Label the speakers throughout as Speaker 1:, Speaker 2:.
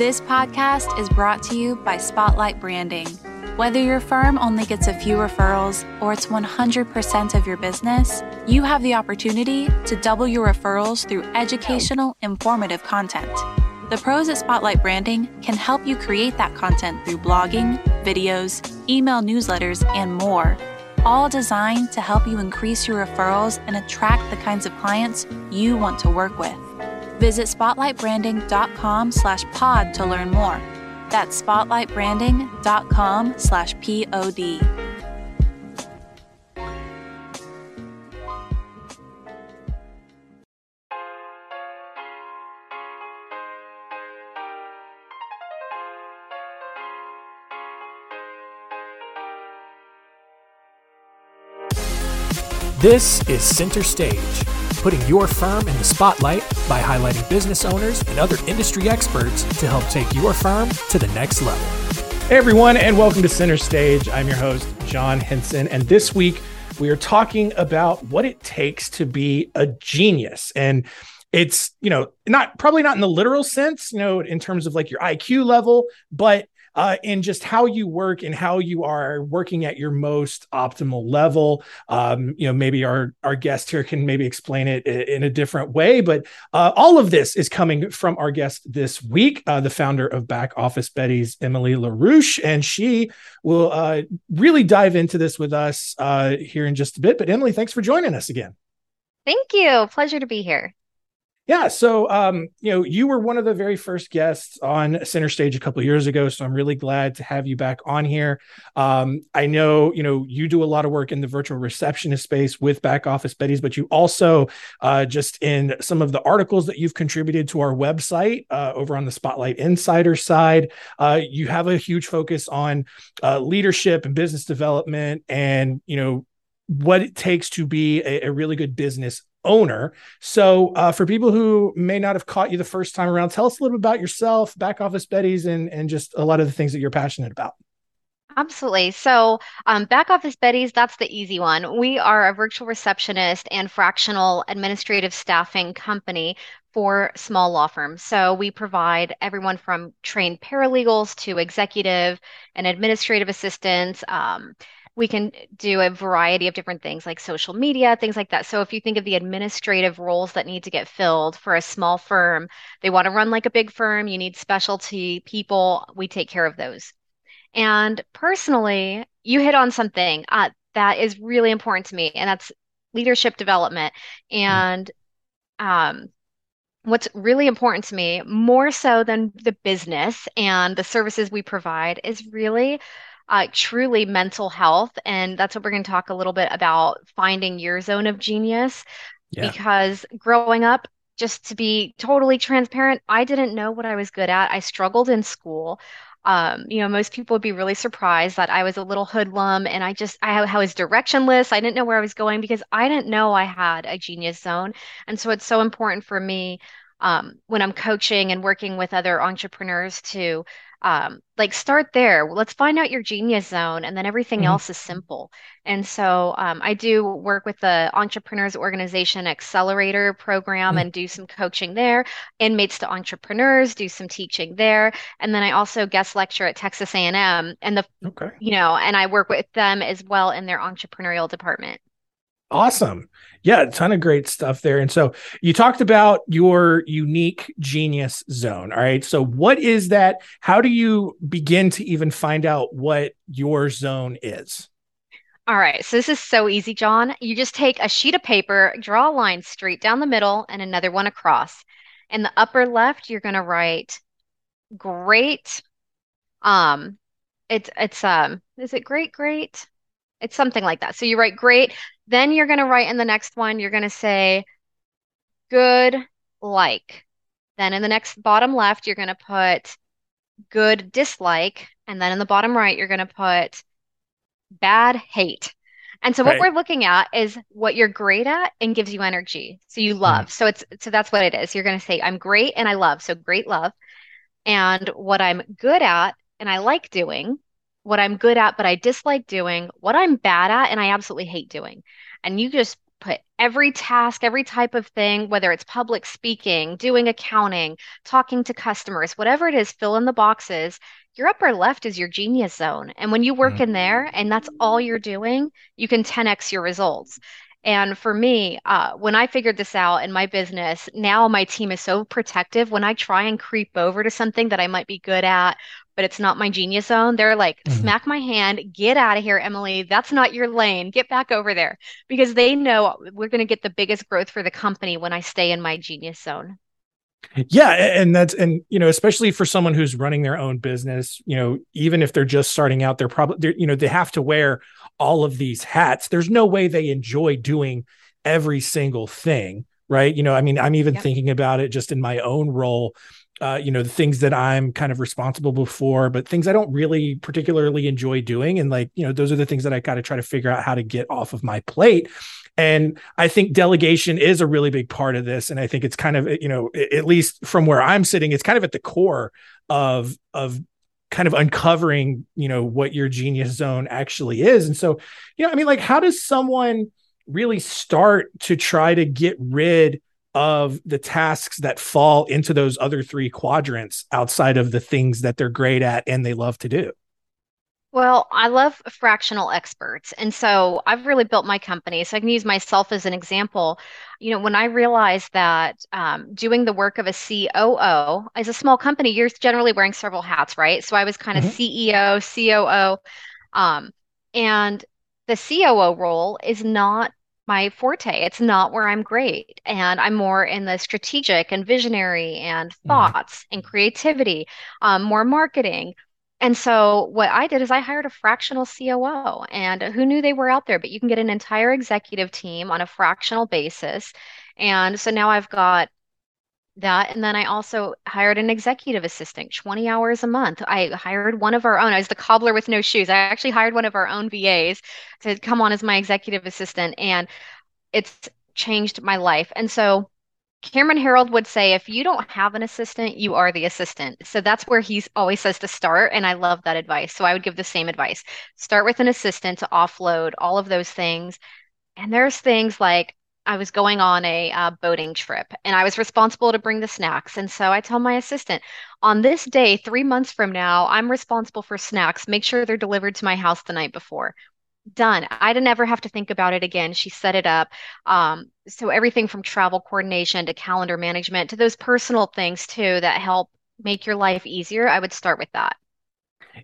Speaker 1: This podcast is brought to you by Spotlight Branding. Whether your firm only gets a few referrals or it's 100% of your business, you have the opportunity to double your referrals through educational, informative content. The pros at Spotlight Branding can help you create that content through blogging, videos, email newsletters, and more, all designed to help you increase your referrals and attract the kinds of clients you want to work with. Visit spotlightbranding.com slash pod to learn more. That's spotlightbranding.com slash pod.
Speaker 2: This is Center Stage, putting your firm in the spotlight by highlighting business owners and other industry experts to help take your firm to the next level.
Speaker 3: Hey, everyone, and welcome to Center Stage. I'm your host, John Henson, and this week we are talking about what it takes to be a genius. And it's, you know, not probably not in the literal sense, you know, in terms of like your IQ level, but uh, in just how you work and how you are working at your most optimal level. Um, you know, maybe our our guest here can maybe explain it in a different way, but uh, all of this is coming from our guest this week, uh, the founder of Back Office Betties, Emily LaRusch, and she will uh, really dive into this with us uh, here in just a bit. But Emily, thanks for joining us again.
Speaker 4: Thank you. Pleasure to be here.
Speaker 3: Yeah, so um, you know, you were one of the very first guests on Center Stage a couple years ago, so I'm really glad to have you back on here. Um, I know you know you do a lot of work in the virtual receptionist space with Back Office Betties, but you also uh, just in some of the articles that you've contributed to our website uh, over on the Spotlight Insider side, uh, you have a huge focus on uh, leadership and business development, and you know what it takes to be a, a really good business owner. So, uh, for people who may not have caught you the first time around, tell us a little bit about yourself, back office Betties, and and just a lot of the things that you're passionate about.
Speaker 4: Absolutely. So, um, back office Betties, that's the easy one. We are a virtual receptionist and fractional administrative staffing company for small law firms. So, we provide everyone from trained paralegals to executive and administrative assistants. Um, we can do a variety of different things like social media, things like that. So if you think of the administrative roles that need to get filled for a small firm, they want to run like a big firm, you need specialty people, we take care of those. And personally, you hit on something uh, that is really important to me, and that's leadership development. And um, what's really important to me, more so than the business and the services we provide, is really uh, truly mental health. And that's what we're going to talk a little bit about finding your zone of genius. Yeah. Because growing up, just to be totally transparent, I didn't know what I was good at. I struggled in school. Um, you know, most people would be really surprised that I was a little hoodlum and I just I, I was directionless. I didn't know where I was going because I didn't know I had a genius zone. And so it's so important for me um, when I'm coaching and working with other entrepreneurs to um, like start there. Let's find out your genius zone, and then everything mm-hmm. else is simple. And so um, I do work with the Entrepreneurs Organization Accelerator program mm-hmm. and do some coaching there. Inmates to entrepreneurs, do some teaching there, and then I also guest lecture at Texas A&M, and the okay. you know, and I work with them as well in their entrepreneurial department.
Speaker 3: Awesome. Yeah, a ton of great stuff there. And so you talked about your unique genius zone. All right. So, what is that? How do you begin to even find out what your zone is?
Speaker 4: All right. So, this is so easy, John. You just take a sheet of paper, draw a line straight down the middle, and another one across. In the upper left, you're going to write great. Um, it's, it's, um, is it great, great? It's something like that. So you write great. Then you're going to write in the next one, you're going to say good, like. Then in the next bottom left, you're going to put good, dislike. And then in the bottom right, you're going to put bad, hate. And so what right. we're looking at is what you're great at and gives you energy. So you love. Mm. So it's so that's what it is. You're going to say I'm great and I love. So great love. And what I'm good at and I like doing what I'm good at, but I dislike doing, what I'm bad at, and I absolutely hate doing. And you just put every task, every type of thing, whether it's public speaking, doing accounting, talking to customers, whatever it is, fill in the boxes. Your upper left is your genius zone. And when you work mm-hmm. in there and that's all you're doing, you can 10x your results. And for me, uh, when I figured this out in my business, now my team is so protective. When I try and creep over to something that I might be good at, but it's not my genius zone, they're like, mm-hmm. smack my hand, get out of here, Emily. That's not your lane. Get back over there. Because they know we're going to get the biggest growth for the company when I stay in my genius zone.
Speaker 3: Yeah, and that's and you know, especially for someone who's running their own business, you know, even if they're just starting out, they're probably they're, you know, they have to wear all of these hats. There's no way they enjoy doing every single thing, right? You know, I mean, I'm even yep. thinking about it just in my own role. Uh, you know, the things that I'm kind of responsible for, but things I don't really particularly enjoy doing. And like, you know, those are the things that I got to try to figure out how to get off of my plate. And I think delegation is a really big part of this. And I think it's kind of, you know, at least from where I'm sitting, it's kind of at the core of, of kind of uncovering, you know, what your genius zone actually is. And so, you know, I mean, like, how does someone really start to try to get rid of the tasks that fall into those other three quadrants outside of the things that they're great at and they love to do?
Speaker 4: Well, I love fractional experts. And so I've really built my company. So I can use myself as an example. You know, when I realized that um, doing the work of a COO as a small company, you're generally wearing several hats, right? So I was kind of mm-hmm. CEO, COO. Um, and the COO role is not my forte. It's not where I'm great. And I'm more in the strategic and visionary and thoughts mm-hmm. and creativity, um, more marketing and so what I did is I hired a fractional COO, and who knew they were out there? But you can get an entire executive team on a fractional basis. And so now I've got that. And then I also hired an executive assistant, 20 hours a month. I hired one of our own. I was the cobbler with no shoes. I actually hired one of our own VAs to come on as my executive assistant. And it's changed my life. And so Cameron Herold would say, if you don't have an assistant, you are the assistant. So that's where he always says to start. And I love that advice. So I would give the same advice start with an assistant to offload all of those things. And there's things like I was going on a uh, boating trip and I was responsible to bring the snacks. And so I tell my assistant, on this day, three months from now, I'm responsible for snacks. Make sure they're delivered to my house the night before done. I didn't ever have to think about it again. She set it up. Um, so everything from travel coordination to calendar management to those personal things too that help make your life easier. I would start with that.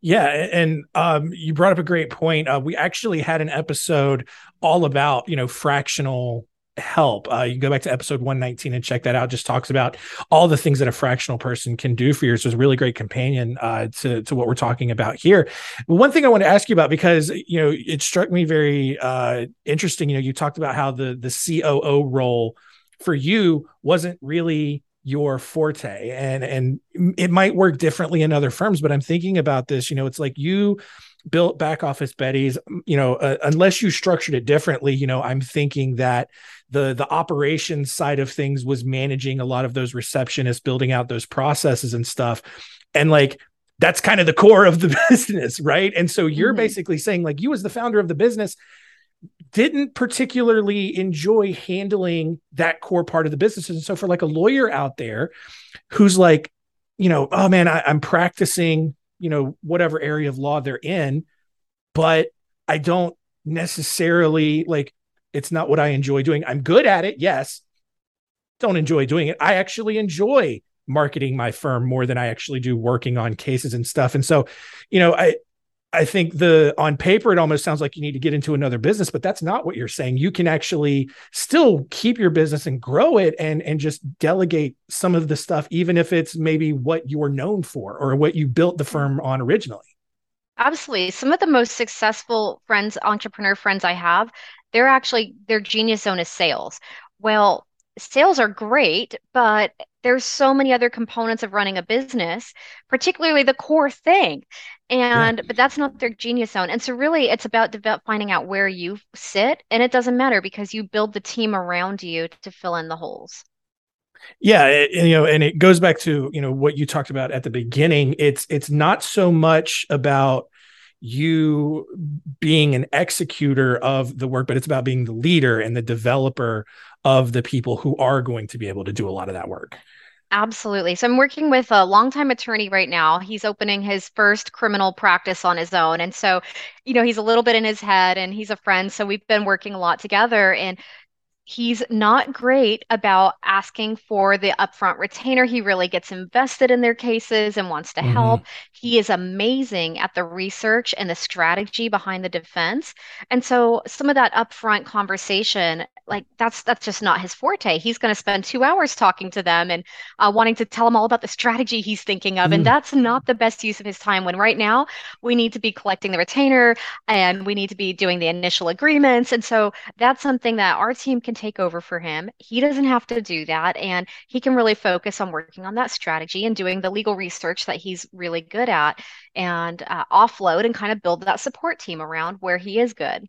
Speaker 3: Yeah, and um, you brought up a great point. Uh, we actually had an episode all about you know fractional help. Uh, you can go back to episode 119 and check that out. Just talks about all the things that a fractional person can do for you. So it's a really great companion uh, to, to what we're talking about here. One thing I want to ask you about, because, you know, it struck me very uh, interesting. You know, you talked about how the, the COO role for you wasn't really your forte and and it might work differently in other firms but i'm thinking about this you know it's like you built back office Betties, you know, uh, unless you structured it differently, you know, I'm thinking that the the operations side of things was managing a lot of those receptionists, building out those processes and stuff. And like that's kind of the core of the business, right? And so you're mm-hmm. basically saying like you as the founder of the business didn't particularly enjoy handling that core part of the business. And so for like a lawyer out there who's like, you know, oh man, I, I'm practicing you know whatever area of law they're in but i don't necessarily like it's not what i enjoy doing i'm good at it yes don't enjoy doing it i actually enjoy marketing my firm more than i actually do working on cases and stuff and so you know i I think the on paper it almost sounds like you need to get into another business, but that's not what you're saying. You can actually still keep your business and grow it and and just delegate some of the stuff even if it's maybe what you're known for or what you built the firm on originally.
Speaker 4: Absolutely. Some of the most successful friends, entrepreneur friends I have, they're actually their genius zone is sales. Well, sales are great, but there's so many other components of running a business, particularly the core thing. And yeah. but that's not their genius zone. And so really it's about develop, finding out where you sit and it doesn't matter because you build the team around you to fill in the holes.
Speaker 3: Yeah, it, you know, and it goes back to, you know, what you talked about at the beginning. It's it's not so much about you being an executor of the work, but it's about being the leader and the developer of the people who are going to be able to do a lot of that work.
Speaker 4: Absolutely. So I'm working with a longtime attorney right now. He's opening his first criminal practice on his own. And so, you know, he's a little bit in his head and he's a friend. So we've been working a lot together. And he's not great about asking for the upfront retainer. He really gets invested in their cases and wants to mm-hmm. help. He is amazing at the research and the strategy behind the defense. And so some of that upfront conversation, like that's that's just not his forte. He's going to spend 2 hours talking to them and uh, wanting to tell them all about the strategy he's thinking of, mm. and that's not the best use of his time. When right now we need to be collecting the retainer and we need to be doing the initial agreements, and so that's something that our team can take over for him. He doesn't have to do that, and he can really focus on working on that strategy and doing the legal research that he's really good at, and uh, offload and kind of build that support team around where he is good.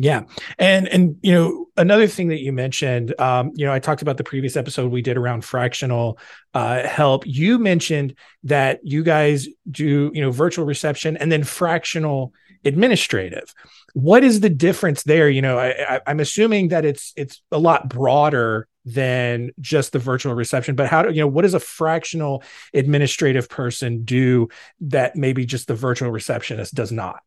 Speaker 3: Yeah. And and you know, another thing that you mentioned, um, you know, I talked about the previous episode we did around fractional uh, help. You mentioned that you guys do, you know, virtual reception and then fractional administrative. What is the difference there? You know, I, am assuming that it's it's a lot broader than just the virtual reception. But how do you know what does a fractional administrative person do that maybe just the virtual receptionist does not?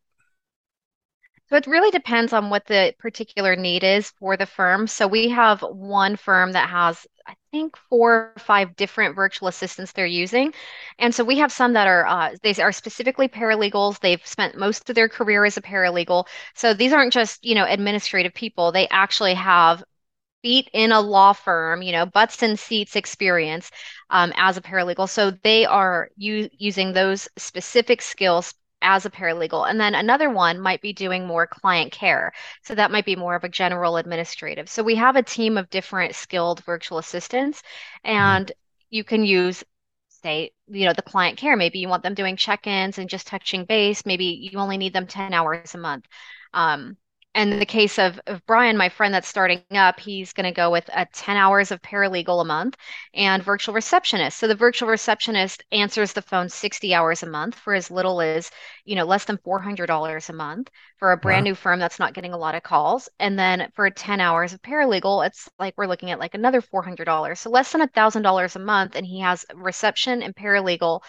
Speaker 4: So it really depends on what the particular need is for the firm. So we have one firm that has, think, four or five different virtual assistants they're using. And so we have some that are uh, they are specifically paralegals. They've spent most of their career as a paralegal. So these aren't just, you know, administrative people. They actually have feet in a law firm, you know, butts and seats experience um, as a paralegal. So they are u- using those specific skills as a paralegal. And then another one might be doing more client care. So that might be more of a general administrative. So we have a team of different skilled virtual assistants, and mm. you can use say you know the client care maybe you want them doing check-ins and just touching base maybe you only need them 10 hours a month um, and in the case of, of Brian, my friend that's starting up, he's going to go with a 10 hours of paralegal a month and virtual receptionist. So the virtual receptionist answers the phone 60 hours a month for as little as, you know, less than $400 a month for a brand wow. new firm that's not getting a lot of calls. And then for 10 hours of paralegal, it's like we're looking at like another $400. So less than $1,000 a month. And he has reception and paralegal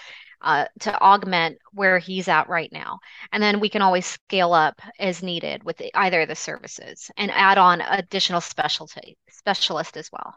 Speaker 4: uh, to augment where he's at right now. And then we can always scale up as needed with either of the services and add on additional specialty specialist as well.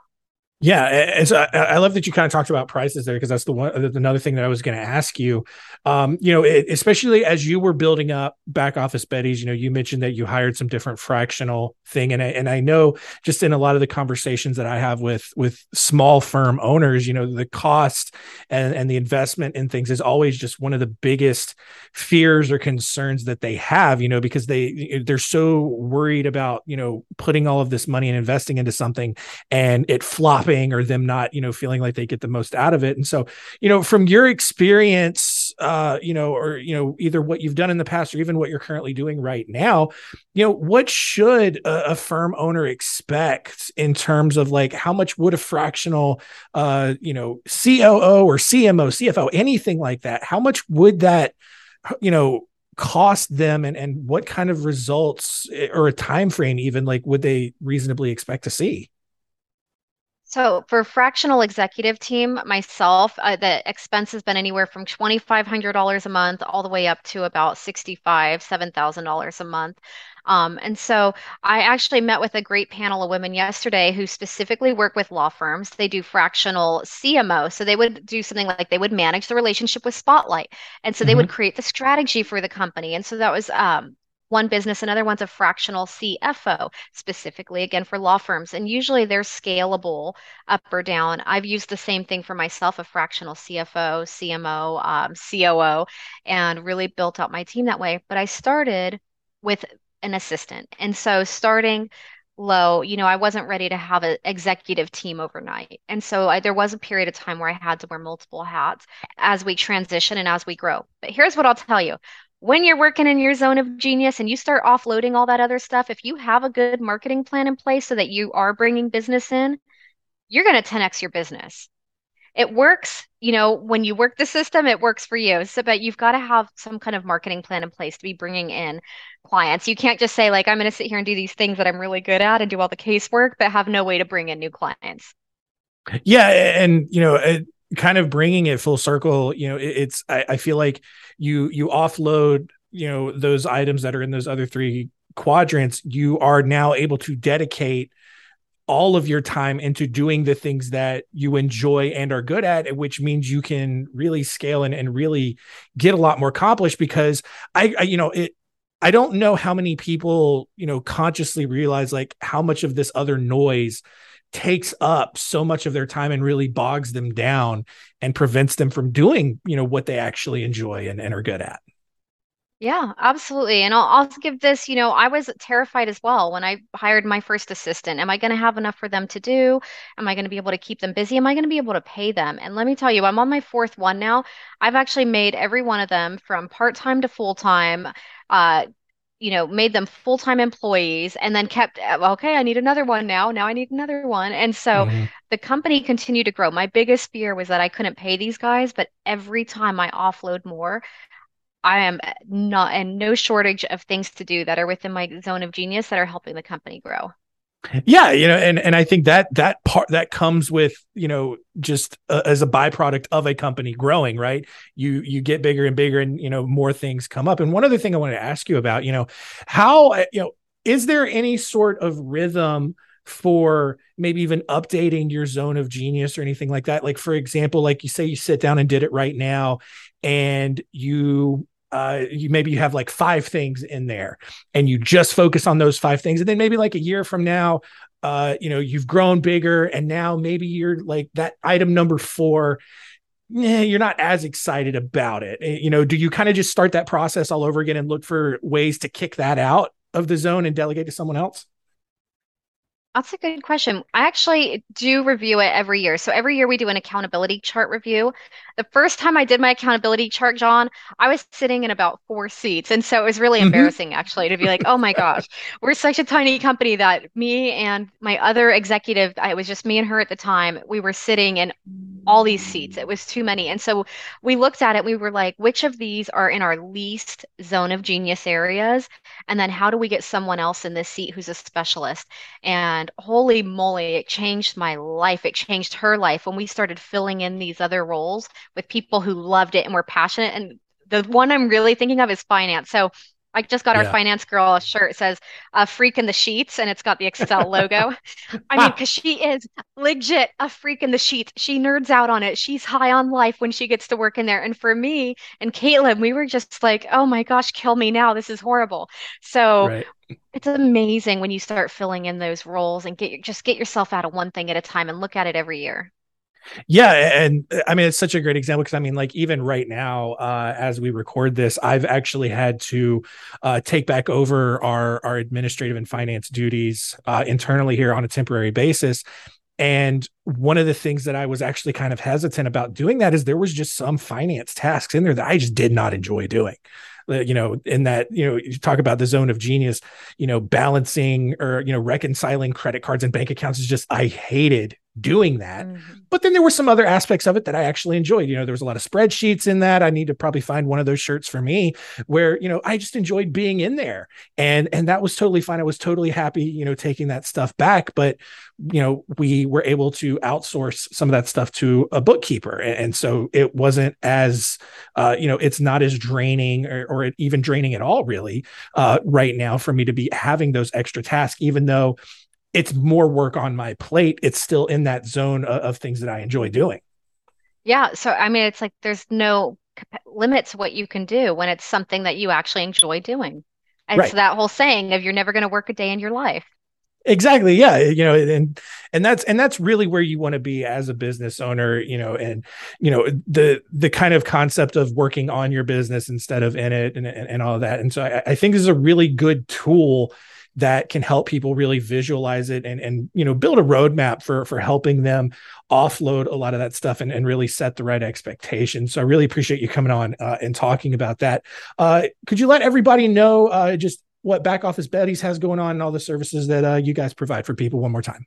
Speaker 3: Yeah, as I, I, love that you kind of talked about prices there because that's the one another thing that I was going to ask you. Um, you know, it, especially as you were building up back office Betties, you know, you mentioned that you hired some different fractional thing, and I, and I know just in a lot of the conversations that I have with with small firm owners, you know, the cost and and the investment in things is always just one of the biggest fears or concerns that they have, you know, because they they're so worried about you know putting all of this money and investing into something and it flops or them not, you know, feeling like they get the most out of it. And so, you know, from your experience, uh, you know, or, you know, either what you've done in the past or even what you're currently doing right now, you know, what should a, a firm owner expect in terms of like how much would a fractional, uh, you know, COO or CMO, CFO, anything like that, how much would that, you know, cost them and and what kind of results eh, or a time frame even like would they reasonably expect to see
Speaker 4: so for fractional executive team, myself, uh, the expense has been anywhere from $2,500 a month all the way up to about $65,000, $7,000 a month. Um, and so I actually met with a great panel of women yesterday who specifically work with law firms. They do fractional CMO. So they would do something like they would manage the relationship with Spotlight. And so mm-hmm. they would mm-hmm. create the strategy for the company. And so that was um, one business, another one's a fractional CFO, specifically again for law firms. And usually they're scalable up or down. I've used the same thing for myself a fractional CFO, CMO, um, COO, and really built out my team that way. But I started with an assistant. And so starting low, you know, I wasn't ready to have an executive team overnight. And so I, there was a period of time where I had to wear multiple hats as we transition and as we grow. But here's what I'll tell you when you're working in your zone of genius and you start offloading all that other stuff, if you have a good marketing plan in place so that you are bringing business in, you're going to 10x your business. it works, you know, when you work the system, it works for you. So, but you've got to have some kind of marketing plan in place to be bringing in clients. You can't just say, like, I'm going to sit here and do these things that I'm really good at and do all the casework, but have no way to bring in new clients.
Speaker 3: Yeah. And, you know, it, kind of bringing it full circle, you know, it, it's, I, I feel like you, you offload, you know, those items that are in those other three quadrants, you are now able to dedicate all of your time into doing the things that you enjoy and are good at, which means you can really scale and, and really get a lot more accomplished because I, I, you know, it, I don't know how many people, you know, consciously realize like how much of this other noise takes up so much of their time and really bogs them down and prevents them from doing, you know, what they actually enjoy and, and are good at.
Speaker 4: Yeah, absolutely. And I'll also give this, you know, I was terrified as well when I hired my first assistant. Am I going to have enough for them to do? Am I going to be able to keep them busy? Am I going to be able to pay them? And let me tell you, I'm on my fourth one now. I've actually made every one of them from part-time to full-time, uh, you know, made them full-time employees and then kept, uh, okay, I need another one now. Now I need another one. And so
Speaker 3: Mhm.
Speaker 4: the company continued to grow. My biggest fear was that I couldn't pay these guys, but every time I offload more, I am not and no shortage of things to do that are within my zone of genius that are helping the company grow.
Speaker 3: Yeah, you know, and and I think that that part that comes with you know just uh, as a byproduct of a company growing, right? You you get bigger and bigger, and you know more things come up. And one other thing I wanted to ask you about, you know, how uh, you know is there any sort of rhythm for maybe even updating your zone of genius or anything like that? Like for example, like you say you sit down and did it right now, and you uh, you maybe you have like five things in there and you just focus on those five things and then maybe like a year from now uh you know you've grown bigger and now maybe you're like that item number four yeah, you're not as excited about it. Eh, You know, do you kind of just start that process all over again and look for ways to kick that out of the zone and delegate to someone else?
Speaker 4: That's a good question. I actually do review it every year. So every year we do an accountability chart review. The first time I did my accountability chart, John, I was sitting in about four seats. And so it was really
Speaker 3: Mhm.
Speaker 4: embarrassing actually to be like, oh my gosh, we're such a tiny company that me and my other executive, I- it was just me and her at the time, we were sitting in all these seats. It was too many. And so we looked at it, we were like, which of these are in our least zone of genius areas? And then how do we get someone else in this seat who's a specialist? And holy moly, it changed my life. It changed her life when we started filling in these other roles with people who loved it and were passionate. And the one I'm really thinking of is finance. So I just got our
Speaker 3: Yeah.
Speaker 4: finance girl a shirt. It says a freak in the sheets and it's got the Excel logo. I mean, because she is legit a freak in the sheets. She nerds out on it. She's high on life when she gets to work in there. And for me and Caitlin, we were just like, oh my gosh, kill me now. This is horrible. So
Speaker 3: Right.
Speaker 4: it's amazing when you start filling in those roles and get your, just get yourself out of one thing at a time and look at it every year.
Speaker 3: Yeah, and I mean it's such a great example because I mean like even right now uh as we record this I've actually had to uh take back over our our administrative and finance duties uh internally here on a temporary basis and one of the things that I was actually kind of hesitant about doing that is there was just some finance tasks in there that I just did not enjoy doing. Uh, You know, in that, you know, you talk about the zone of genius, you know, balancing or, you know, reconciling credit cards and bank accounts is just, I hated doing that. But then there were some other aspects of it that I actually enjoyed. You know, there was a lot of spreadsheets in that. I need to probably find one of those shirts for me where, you know, I just enjoyed being in there. And and that was totally fine. I was totally happy, you know, taking that stuff back, but you know, we were able to outsource some of that stuff to a bookkeeper. And, and so it wasn't as uh, you know, it's not as draining or, or even draining at all really uh right now for me to be having those extra tasks even though it's more work on my plate. It's still in that zone of, of things that I enjoy doing.
Speaker 4: Yeah, so I mean, it's like there's no capa- limit what you can do when it's something that you actually enjoy doing. It's
Speaker 3: Right.
Speaker 4: that whole saying of you're never going to work a day in your life.
Speaker 3: Exactly. Yeah. You know, and and that's and that's really where you want to be as a business owner, you know, and you know, the the kind of concept of working on your business instead of in it and and, and all of that. And so I, I think this is a really good tool that can help people really visualize it and and you know build a roadmap for for helping them offload a lot of that stuff and, and really set the right expectations. So I really appreciate you coming on uh, and talking about that. Uh, could you let everybody know uh, just what back office Betties has going on and all the services that uh, you guys provide for people one more time?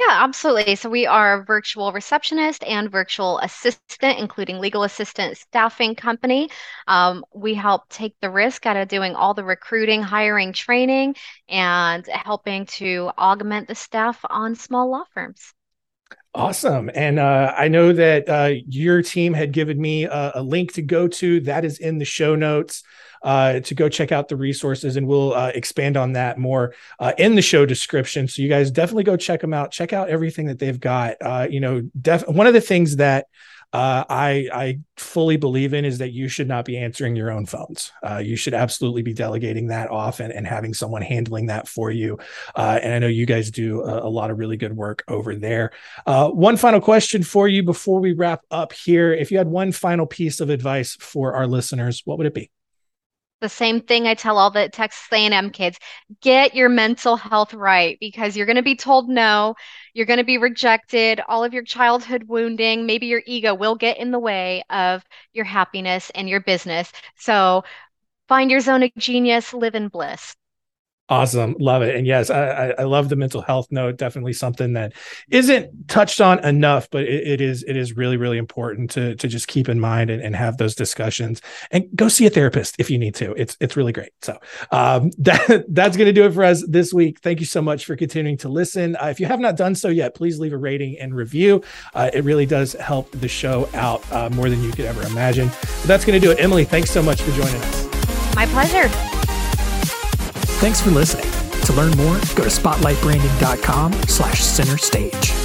Speaker 4: Yeah, absolutely. So we are a virtual receptionist and virtual assistant, including legal assistant staffing company. Um, we help take the risk out of doing all the recruiting, hiring, training, and helping to augment the staff on small law firms.
Speaker 3: Awesome. And uh, I know that uh, your team had given me a, a, link to go to. That is in the show notes uh, to go check out the resources. And we'll uh, expand on that more uh, in the show description. So you guys definitely go check them out. Check out everything that they've got. Uh, you know, def- one of the things that uh, I I fully believe in is that you should not be answering your own phones. Uh, you should absolutely be delegating that off and, and having someone handling that for you. Uh, and I know you guys do a, a, lot of really good work over there. Uh, one final question for you before we wrap up here: If you had one final piece of advice for our listeners, what would it be?
Speaker 4: The same thing I tell all the Texas A&M kids, get your mental health right because you're going to be told no, you're going to be rejected, all of your childhood wounding, maybe your ego will get in the way of your happiness and your business. So find your zone of genius, live in bliss.
Speaker 3: Awesome. Love it. And yes, I, I love the mental health note. Definitely something that isn't touched on enough, but it, it is it is really, really important to to just keep in mind and, and have those discussions and go see a therapist if you need to. It's it's really great. So um, that that's gonna do it for us this week. Thank you so much for continuing to listen. Uh, if you have not done so yet, please leave a rating and review. Uh, it really does help the show out uh, more than you could ever imagine. But that's gonna do it. Emily, thanks so much for joining us.
Speaker 4: My pleasure.
Speaker 2: Thanks for listening. To learn more, go to spotlightbranding.com slash center stage.